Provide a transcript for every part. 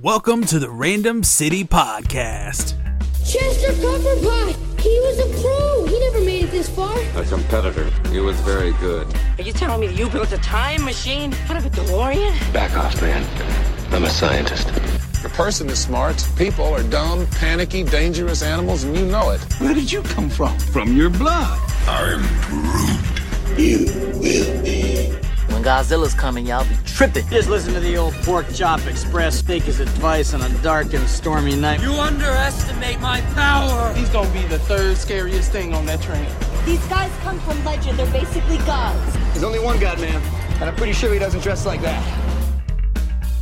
Welcome to the Random City Podcast. Chester Copperpot! He was a pro! He never made it this far. A competitor. He was very good. Are you telling me you built a time machine out of a DeLorean? Back off, man. I'm a scientist. A person is smart. People are dumb, panicky, dangerous animals, and you know it. Where did you come from? From your blood. I'm Groot. You will be. When Godzilla's coming, y'all be tripping. Just listen to the old pork chop express steak his advice on a dark and stormy night. You underestimate my power. He's gonna be the third scariest thing on that train. These guys come from legend. They're basically gods. There's only one god, man, and I'm pretty sure he doesn't dress like that.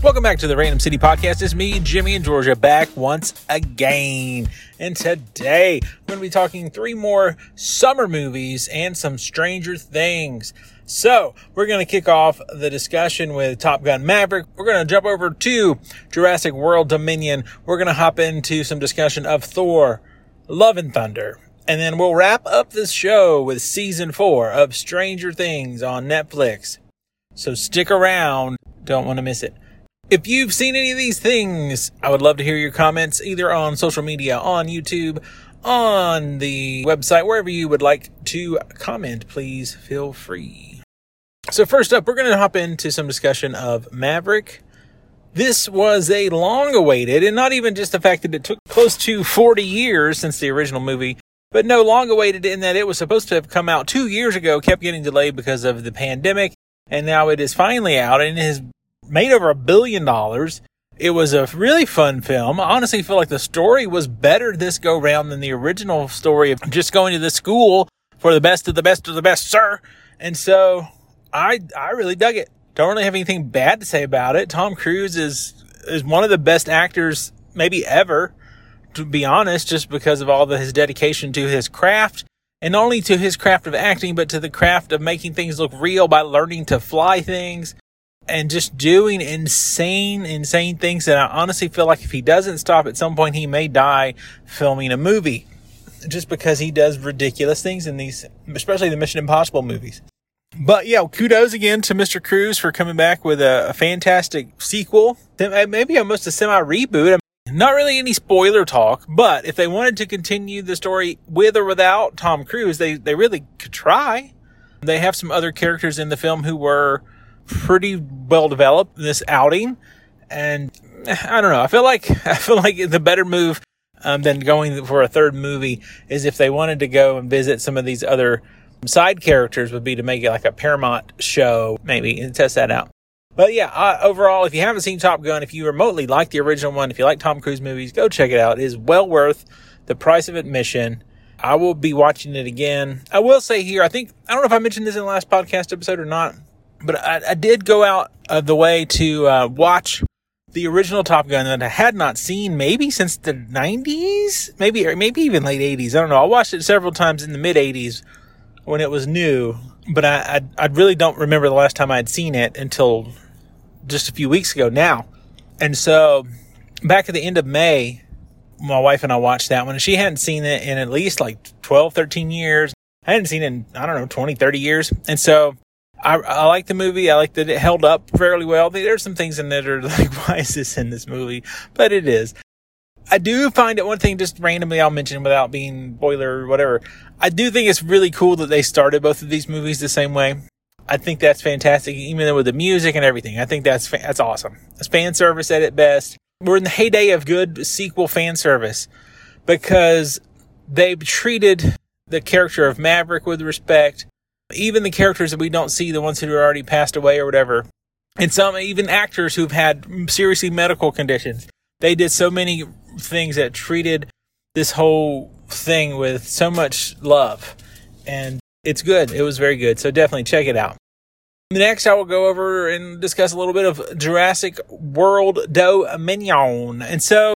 Welcome back to the Random City Podcast. It's me, Jimmy and Georgia, back once again. And today, I'm going to be talking three more summer movies and some Stranger Things. So, we're going to kick off the discussion with Top Gun Maverick. We're going to jump over to Jurassic World Dominion. We're going to hop into some discussion of Thor, Love and Thunder. And then we'll wrap up this show with season four of Stranger Things on Netflix. So stick around. Don't want to miss it. If you've seen any of these things, I would love to hear your comments either on social media, on YouTube, on the website, wherever you would like to comment. Please feel free. So, first up, we're going to hop into some discussion of Maverick. This was a long awaited, and not even just the fact that it took close to 40 years since the original movie, but no long awaited in that it was supposed to have come out two years ago, kept getting delayed because of the pandemic, and now it is finally out and it has made over a billion dollars. It was a really fun film. I honestly feel like the story was better this go round than the original story of just going to the school for the best of the best of the best, sir. And so I I really dug it. Don't really have anything bad to say about it. Tom Cruise is is one of the best actors maybe ever, to be honest, just because of all the, his dedication to his craft. And not only to his craft of acting, but to the craft of making things look real by learning to fly things and just doing insane, insane things that I honestly feel like if he doesn't stop at some point, he may die filming a movie just because he does ridiculous things in these, especially the Mission Impossible movies. But yeah, kudos again to Mr. Cruise for coming back with a, a fantastic sequel. Maybe almost a semi reboot. Not really any spoiler talk, but if they wanted to continue the story with or without Tom Cruise, they, they really could try. They have some other characters in the film who were pretty well developed in this outing. And I don't know. I feel like, I feel like the better move um, than going for a third movie is if they wanted to go and visit some of these other side characters would be to make it like a Paramount show, maybe, and test that out. But yeah, overall, if you haven't seen Top Gun, if you remotely like the original one, if you like Tom Cruise movies, go check it out. It is well worth the price of admission. I will be watching it again. I will say here, I think, I don't know if I mentioned this in the last podcast episode or not, but I, I did go out of the way to uh, watch the original Top Gun that I had not seen maybe since the 90s, maybe, maybe even late 80s. I don't know. I watched it several times in the mid 80s when it was new, but I, I, I really don't remember the last time I had seen it until just a few weeks ago now. And so back at the end of May, my wife and I watched that one she hadn't seen it in at least like 12, 13 years. I hadn't seen it in, I don't know, 20, 30 years. And so I, I like the movie. I like that it held up fairly well. There's some things in it that are like, why is this in this movie? But it is. I do find it one thing just randomly I'll mention without being spoiler or whatever. I do think it's really cool that they started both of these movies the same way. I think that's fantastic, even with the music and everything. I think that's that's awesome. It's fan service at its best. We're in the heyday of good sequel fan service because they've treated the character of Maverick with respect. Even the characters that we don't see, the ones who are already passed away or whatever, and some even actors who've had seriously medical conditions. They did so many things that treated this whole thing with so much love. And it's good. It was very good. So definitely check it out. Next, I will go over and discuss a little bit of Jurassic World Dominion. And so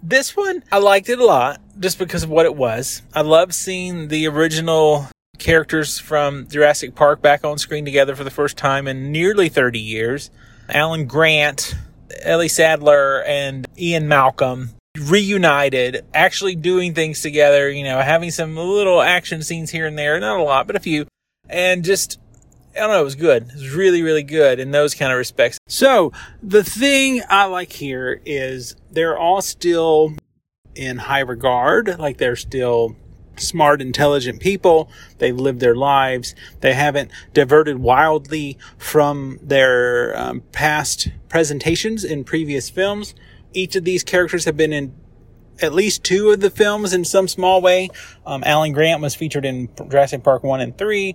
this one, I liked it a lot just because of what it was. I love seeing the original characters from Jurassic Park back on screen together for the first time in nearly 30 years. Alan Grant, Ellie Sattler and Ian Malcolm reunited, actually doing things together, you know, having some little action scenes here and there, not a lot, but a few. And just, I don't know, it was good. It was really, really good in those kind of respects. So the thing I like here is they're all still in high regard, like they're still smart, intelligent people. They've lived their lives. They haven't diverted wildly from their um, past presentations in previous films. Each of these characters have been in at least two of the films in some small way. Um, Alan Grant was featured in Jurassic Park 1 and 3.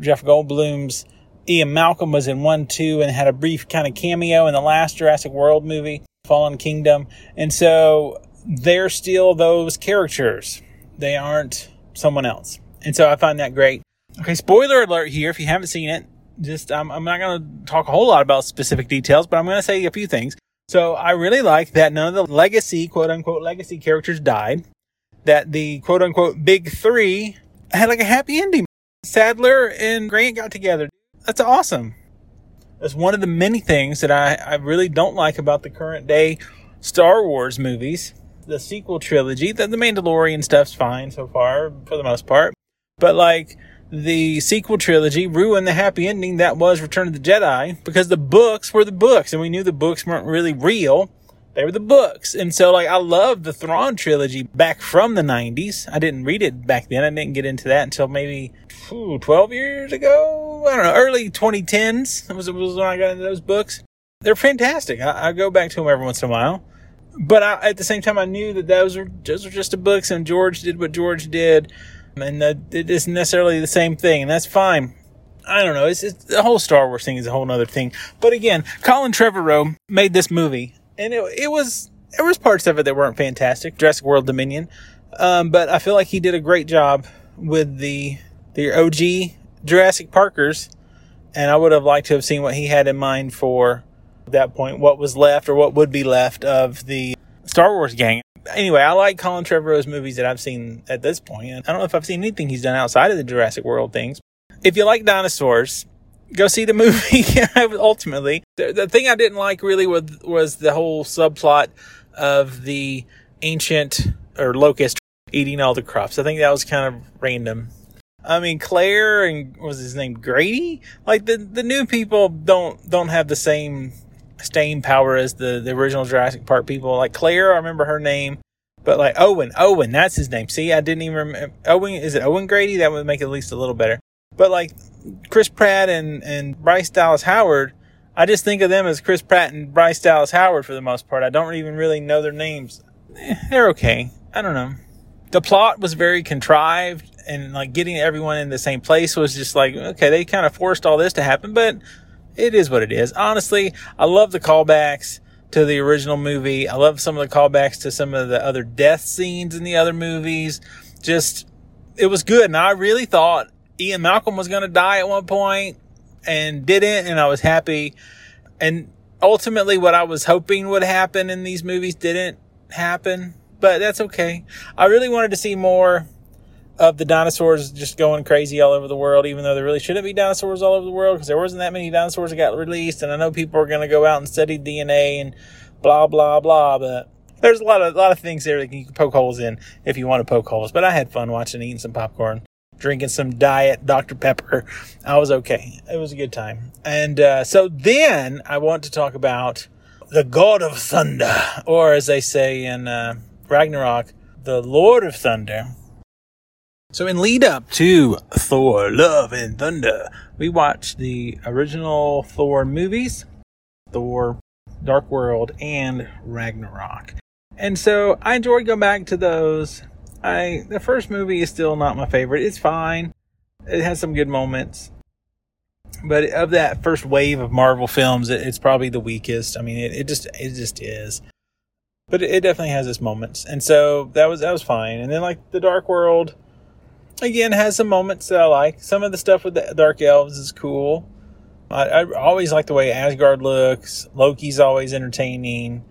Jeff Goldblum's Ian Malcolm was in 1, 2, and had a brief kind of cameo in the last Jurassic World movie, Fallen Kingdom. And so they're still those characters. They aren't someone else. And so I find that great. Okay, spoiler alert here if you haven't seen it. Just, I'm, I'm not going to talk a whole lot about specific details, but I'm going to say a few things. So I really like that none of the legacy, quote unquote, legacy characters died. That the quote unquote big three had like a happy ending. Sattler and Grant got together. That's awesome. That's one of the many things that I, I really don't like about the current day Star Wars movies. The sequel trilogy, the, the Mandalorian stuff's fine so far, for the most part. But like, the sequel trilogy ruined the happy ending that was Return of the Jedi because the books were the books and we knew the books weren't really real. They were the books. And so like I love the Thrawn trilogy back from the 90s. I didn't read it back then. I didn't get into that until maybe ooh, 12 years ago. I don't know, early 2010s was, was when I got into those books. They're fantastic. I, I go back to them every once in a while. But I, at the same time, I knew that those were, those were just the books and George did what George did and that it isn't necessarily the same thing, and that's fine. I don't know. It's, it's, the whole Star Wars thing is a whole other thing. But again, Colin Trevorrow made this movie, and it, it was there was parts of it that weren't fantastic. Jurassic World Dominion, um, but I feel like he did a great job with the the OG Jurassic Parkers, and I would have liked to have seen what he had in mind for that point, what was left or what would be left of the Star Wars gang anyway, I like Colin Trevorrow's movies that I've seen at this point. I don't know if I've seen anything he's done outside of the Jurassic World things. If you like dinosaurs, go see the movie. Ultimately, the, the thing I didn't like really was was the whole subplot of the ancient or locust eating all the crops. I think that was kind of random. I mean, Claire and was his name Grady? Like the the new people don't don't have the same staying power as the, the original Jurassic Park people. Like Claire, I remember her name, but like Owen, Owen, that's his name. See, I didn't even remember. Owen, is it Owen Grady? That would make it at least a little better. But like Chris Pratt and, and Bryce Dallas Howard, I just think of them as Chris Pratt and Bryce Dallas Howard for the most part. I don't even really know their names. Eh, they're okay. I don't know. The plot was very contrived and like getting everyone in the same place was just like, okay, they kind of forced all this to happen, but it is what it is. Honestly, I love the callbacks to the original movie. I love some of the callbacks to some of the other death scenes in the other movies. Just, it was good. And I really thought Ian Malcolm was going to die at one point and didn't. And I was happy. And ultimately, what I was hoping would happen in these movies didn't happen, but that's okay. I really wanted to see more of the dinosaurs just going crazy all over the world, even though there really shouldn't be dinosaurs all over the world because there wasn't that many dinosaurs that got released. And I know people are going to go out and study DNA and blah blah blah, but there's a lot of a lot of things there that you can poke holes in if you want to poke holes. But I had fun watching, eating some popcorn, drinking some diet Dr Pepper. I was okay. It was a good time. And uh, so then I want to talk about the God of Thunder, or as they say in uh, Ragnarok, the Lord of Thunder so in lead up to Thor Love and Thunder, we watched the original Thor movies, Thor Dark World and Ragnarok. And so I enjoyed going back to those. I the first movie is still not my favorite. It's fine. It has some good moments. But of that first wave of Marvel films, it, it's probably the weakest. I mean, it, it just it just is. But it, it definitely has its moments. And so that was that was fine. And then like the Dark World again has some moments that I like. Some of the stuff with the Dark Elves is cool. I, I always like the way Asgard looks. Loki's always entertaining.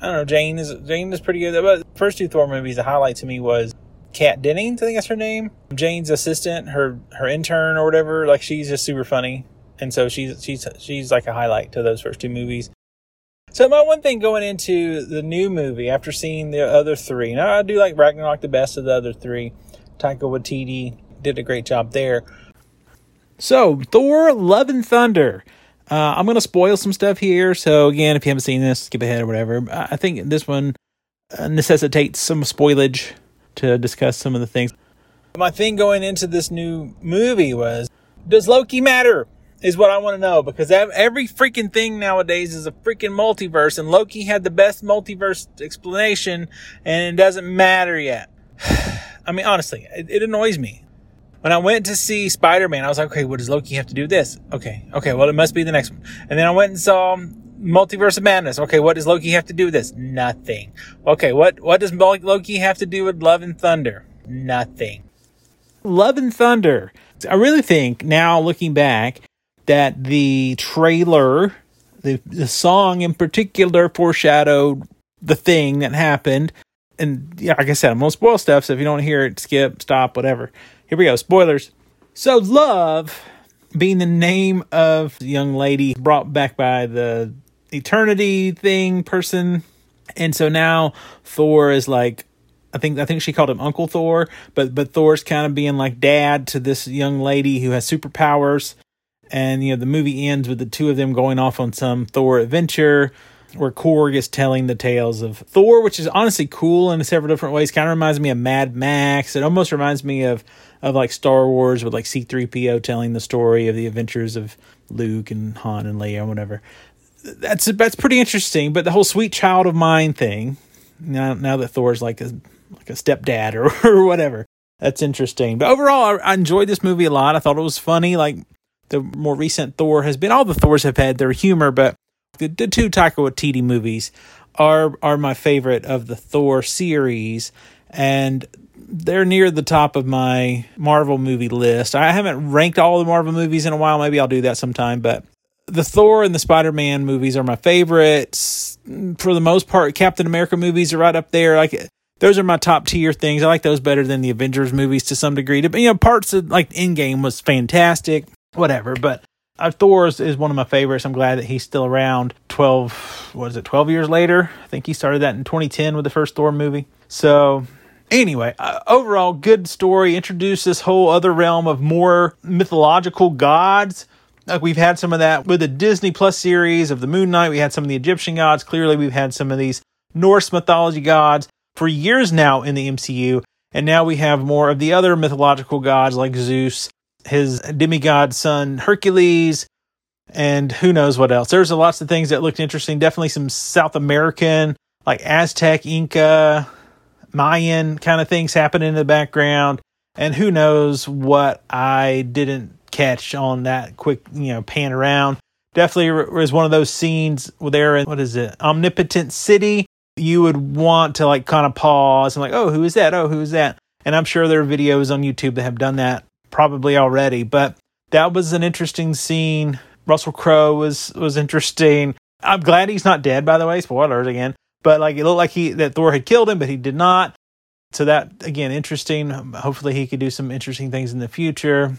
I don't know. Jane is Jane is pretty good. But first two Thor movies, the highlight to me was Kat Dennings. I think that's her name. Jane's assistant, her her intern or whatever. Like she's just super funny, and so she's she's she's like a highlight to those first two movies. So my one thing going into the new movie after seeing the other three, now I do like Ragnarok the best of the other three. Taika Waititi did a great job there. So, Thor Love and Thunder. Uh, I'm to spoil some stuff here. So, again, if you haven't seen this, skip ahead or whatever. I think this one uh, necessitates some spoilage to discuss some of the things. My thing going into this new movie was Does Loki matter? Is what I want to know because every freaking thing nowadays is a freaking multiverse, and Loki had the best multiverse explanation, and it doesn't matter yet. I mean, honestly, it, it annoys me when I went to see Spider Man, I was like, okay, what does Loki have to do with this? Okay, okay, well, it must be the next one. And then I went and saw Multiverse of Madness. Okay, what does Loki have to do with this? Nothing. Okay, what, what does Loki have to do with Love and Thunder? Nothing. Love and Thunder. I really think now looking back that the trailer, the, the song in particular foreshadowed the thing that happened. And yeah, like I said, I'm to spoil stuff. So if you don't hear it, skip, stop, whatever. Here we go. Spoilers. So, Love being the name of the young lady brought back by the eternity thing person. And so now Thor is like I think I think she called him Uncle Thor, but but Thor's kind of being like dad to this young lady who has superpowers. And you know the movie ends with the two of them going off on some Thor adventure where Korg is telling the tales of Thor, which is honestly cool in several different ways. Kind of reminds me of Mad Max. It almost reminds me of of like Star Wars with like C3PO telling the story of the adventures of Luke and Han and Leia and whatever. That's that's pretty interesting, but the whole sweet child of mine thing, now now that Thor's like a like a stepdad or, or whatever. That's interesting. But overall I, I enjoyed this movie a lot. I thought it was funny like the more recent Thor has been. All the Thors have had their humor, but the, the two Taika Waititi movies are are my favorite of the Thor series, and they're near the top of my Marvel movie list. I haven't ranked all the Marvel movies in a while. Maybe I'll do that sometime, but the Thor and the Spider Man movies are my favorites. For the most part, Captain America movies are right up there. Like those are my top tier things. I like those better than the Avengers movies to some degree. But you know, parts of like Endgame was fantastic, whatever. But uh, Thor is, is one of my favorites. I'm glad that he's still around. Twelve, was it? Twelve years later, I think he started that in 2010 with the first Thor movie. So Anyway, uh, overall, good story. Introduced this whole other realm of more mythological gods. Like we've had some of that with the Disney Plus series of the Moon Knight. We had some of the Egyptian gods. Clearly, we've had some of these Norse mythology gods for years now in the MCU. And now we have more of the other mythological gods like Zeus, his demigod son Hercules, and who knows what else. There's lots of things that looked interesting. Definitely some South American, like Aztec, Inca, Mayan kind of things happening in the background. And who knows what I didn't catch on that quick, you know, pan around. Definitely was one of those scenes there in, what is it, Omnipotent City. You would want to like kind of pause and like, oh, who is that? Oh, who is that? And I'm sure there are videos on YouTube that have done that probably already. But that was an interesting scene. Russell Crowe was was interesting. I'm glad he's not dead, by the way. Spoilers again. But like it looked like he that Thor had killed him, but he did not. So that again, interesting. Hopefully, he could do some interesting things in the future.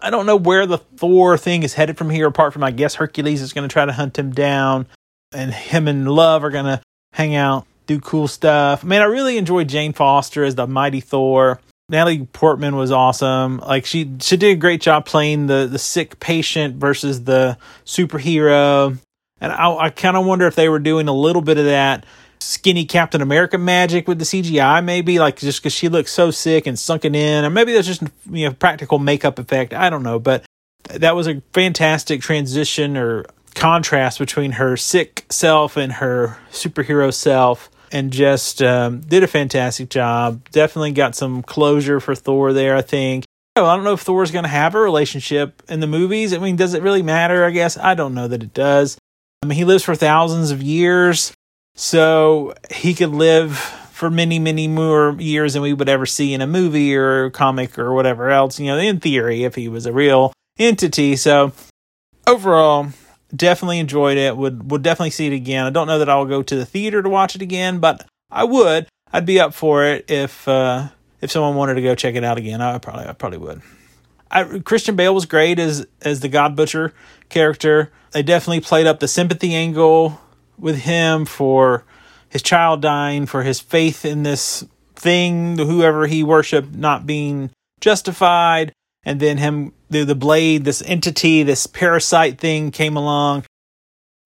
I don't know where the Thor thing is headed from here. Apart from, I guess Hercules is going to try to hunt him down, and him and Love are going to hang out, do cool stuff. Man, I really enjoyed Jane Foster as the mighty Thor. Natalie Portman was awesome. Like she she did a great job playing the the sick patient versus the superhero. And I, I kind of wonder if they were doing a little bit of that skinny Captain America magic with the CGI, maybe like just because she looks so sick and sunken in, or maybe that's just you know practical makeup effect. I don't know, but that was a fantastic transition or contrast between her sick self and her superhero self, and just um, did a fantastic job. Definitely got some closure for Thor there. I think. Oh, I don't know if Thor's going to have a relationship in the movies. I mean, does it really matter? I guess I don't know that it does. I mean, he lives for thousands of years. So he could live for many, many more years than we would ever see in a movie or comic or whatever else, you know, in theory, if he was a real entity. So overall, definitely enjoyed it. Would would definitely see it again. I don't know that I'll go to the theater to watch it again, but I would. I'd be up for it if uh, if someone wanted to go check it out again. I probably I probably would. I, Christian Bale was great as as the God Butcher character. They definitely played up the sympathy angle with him for his child dying, for his faith in this thing, whoever he worshiped not being justified. And then him the the blade, this entity, this parasite thing came along,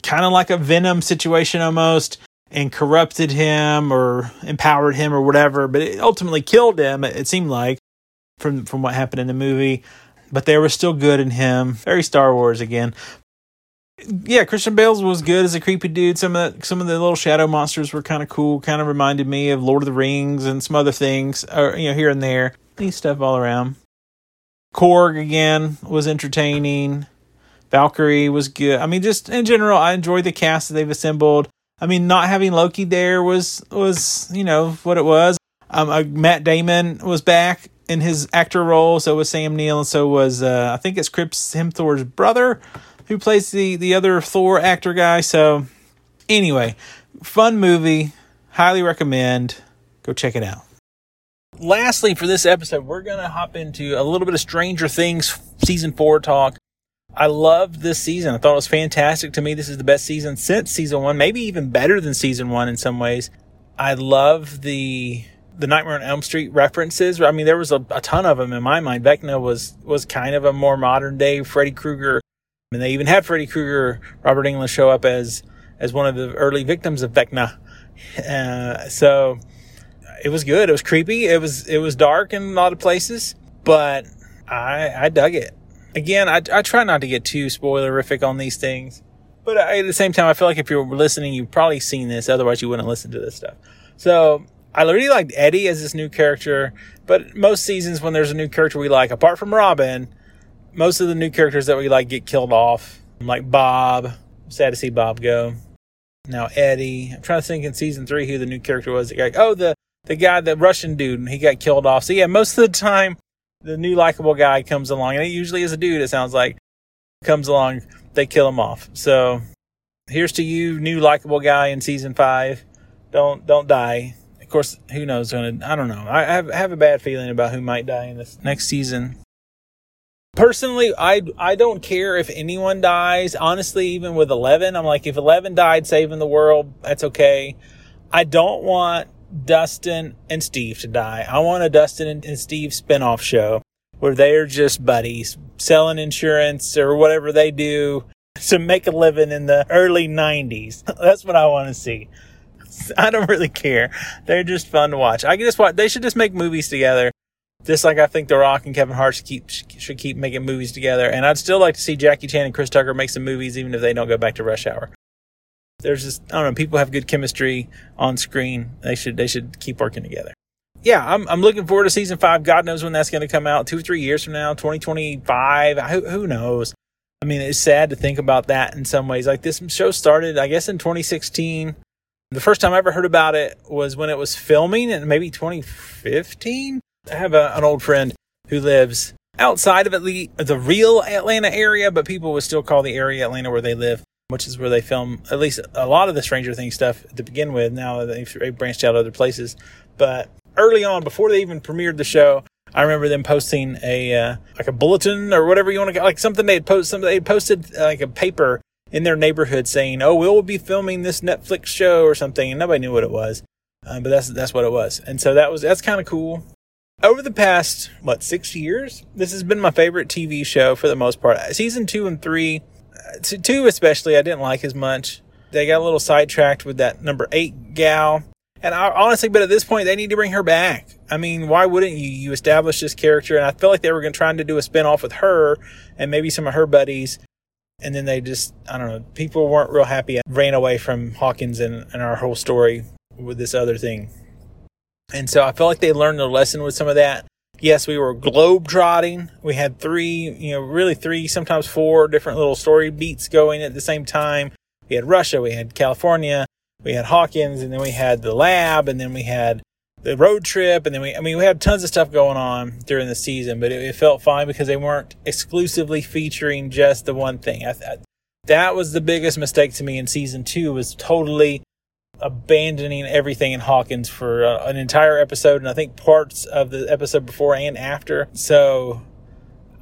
kind of like a venom situation almost, and corrupted him or empowered him or whatever. But it ultimately killed him. It seemed like from from what happened in the movie. But there was still good in him. Very Star Wars again. Yeah, Christian Bale's was good as a creepy dude. Some of the some of the little shadow monsters were kind of cool. Kind of reminded me of Lord of the Rings and some other things, or you know, here and there. Neat stuff all around. Korg again was entertaining. Valkyrie was good. I mean, just in general, I enjoyed the cast that they've assembled. I mean, not having Loki there was was you know what it was. Um, uh, Matt Damon was back in his actor role. So was Sam Neill, and so was uh, I think it's Chris Hemsworth's brother who plays the the other Thor actor guy. So anyway, fun movie. Highly recommend. Go check it out. Lastly, for this episode, we're going to hop into a little bit of Stranger Things season four talk. I loved this season. I thought it was fantastic. To me, this is the best season since season one, maybe even better than season one in some ways. I love the the Nightmare on Elm Street references. I mean, there was a, a ton of them in my mind. Vecna was was kind of a more modern day Freddy Krueger. I mean, they even had Freddy Krueger, Robert Englund, show up as as one of the early victims of Vecna. Uh, so it was good. It was creepy. It was it was dark in a lot of places, but I I dug it. Again, I I try not to get too spoilerific on these things, but I, at the same time, I feel like if you're listening, you've probably seen this. Otherwise, you wouldn't listen to this stuff. So I really liked Eddie as this new character, but most seasons when there's a new character we like, apart from Robin, most of the new characters that we like get killed off. Like Bob, sad to see Bob go. Now Eddie, I'm trying to think in season three who the new character was. Like, oh, the the guy, the Russian dude, he got killed off. So yeah, most of the time, the new likable guy comes along, and it usually is a dude. It sounds like comes along, they kill him off. So here's to you, new likable guy in season five. Don't don't die. Of course, who knows? Gonna I don't know. I have, I have a bad feeling about who might die in this next season. Personally, I I don't care if anyone dies. Honestly, even with Eleven, I'm like, if Eleven died saving the world, that's okay. I don't want Dustin and Steve to die. I want a Dustin and Steve spinoff show where they're just buddies selling insurance or whatever they do to make a living in the early 90s. That's what I want to see. I don't really care. They're just fun to watch. I can just watch. They should just make movies together, just like I think The Rock and Kevin Hart should keep should keep making movies together. And I'd still like to see Jackie Chan and Chris Tucker make some movies, even if they don't go back to Rush Hour. There's just I don't know. People have good chemistry on screen. They should they should keep working together. Yeah, I'm I'm looking forward to season five. God knows when that's going to come out. Two or three years from now, 2025. Who who knows? I mean, it's sad to think about that in some ways. Like this show started, I guess, in 2016 the first time I ever heard about it was when it was filming in maybe 2015. I have a, an old friend who lives outside of the, the real Atlanta area, but people would still call the area Atlanta where they live, which is where they film at least a lot of the Stranger Things stuff to begin with. Now they've branched out other places. But early on, before they even premiered the show, I remember them posting a uh, like a bulletin or whatever you want to like something they had posted. Something they had posted uh, like a paper in their neighborhood saying, "Oh, we'll be filming this Netflix show or something," and nobody knew what it was, um, but that's that's what it was, and so that was that's kind of cool. Over the past what six years, this has been my favorite TV show for the most part. Season two and three, two especially, I didn't like as much. They got a little sidetracked with that number eight gal. And I, honestly, but at this point, they need to bring her back. I mean, why wouldn't you? You establish this character, and I feel like they were going to trying to do a spin off with her and maybe some of her buddies and then they just, I don't know, people weren't real happy. Ran away from Hawkins and, and our whole story with this other thing. And so I felt like they learned their lesson with some of that. Yes, we were globe trotting. We had three, you know, really three, sometimes four different little story beats going at the same time. We had Russia, we had California, we had Hawkins, and then we had the lab, and then we had the road trip, and then we, I mean, we had tons of stuff going on during the season, but it, it felt fine because they weren't exclusively featuring just the one thing. I, I, that was the biggest mistake to me in season two was totally abandoning everything in Hawkins for uh, an entire episode, and I think parts of the episode before and after. So,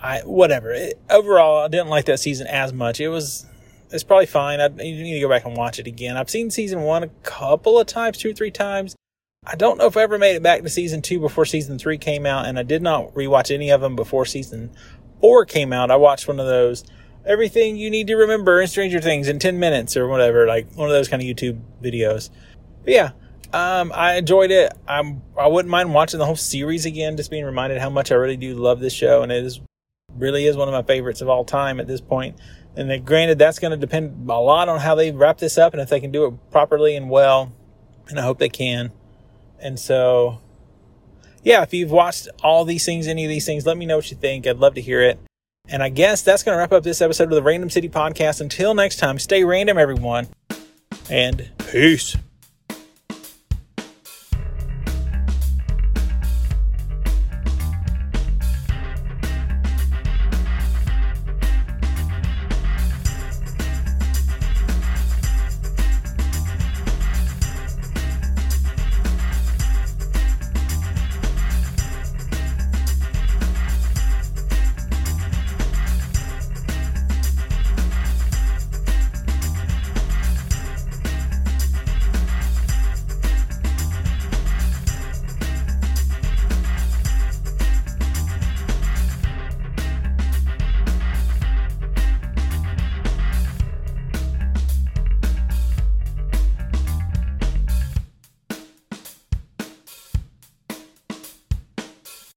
I whatever. It, overall, I didn't like that season as much. It was it's probably fine. I need to go back and watch it again. I've seen season one a couple of times, two or three times I don't know if I ever made it back to season two before season three came out, and I did not rewatch any of them before season four came out. I watched one of those everything you need to remember in Stranger Things in 10 minutes or whatever, like one of those kind of YouTube videos. But yeah, um, I enjoyed it. I'm, I wouldn't mind watching the whole series again, just being reminded how much I really do love this show. And it is really is one of my favorites of all time at this point. And then granted, that's going to depend a lot on how they wrap this up and if they can do it properly and well. And I hope they can. And so, yeah, if you've watched all these things, any of these things, let me know what you think. I'd love to hear it. And I guess that's going to wrap up this episode of the Random City Podcast. Until next time, stay random, everyone. And peace.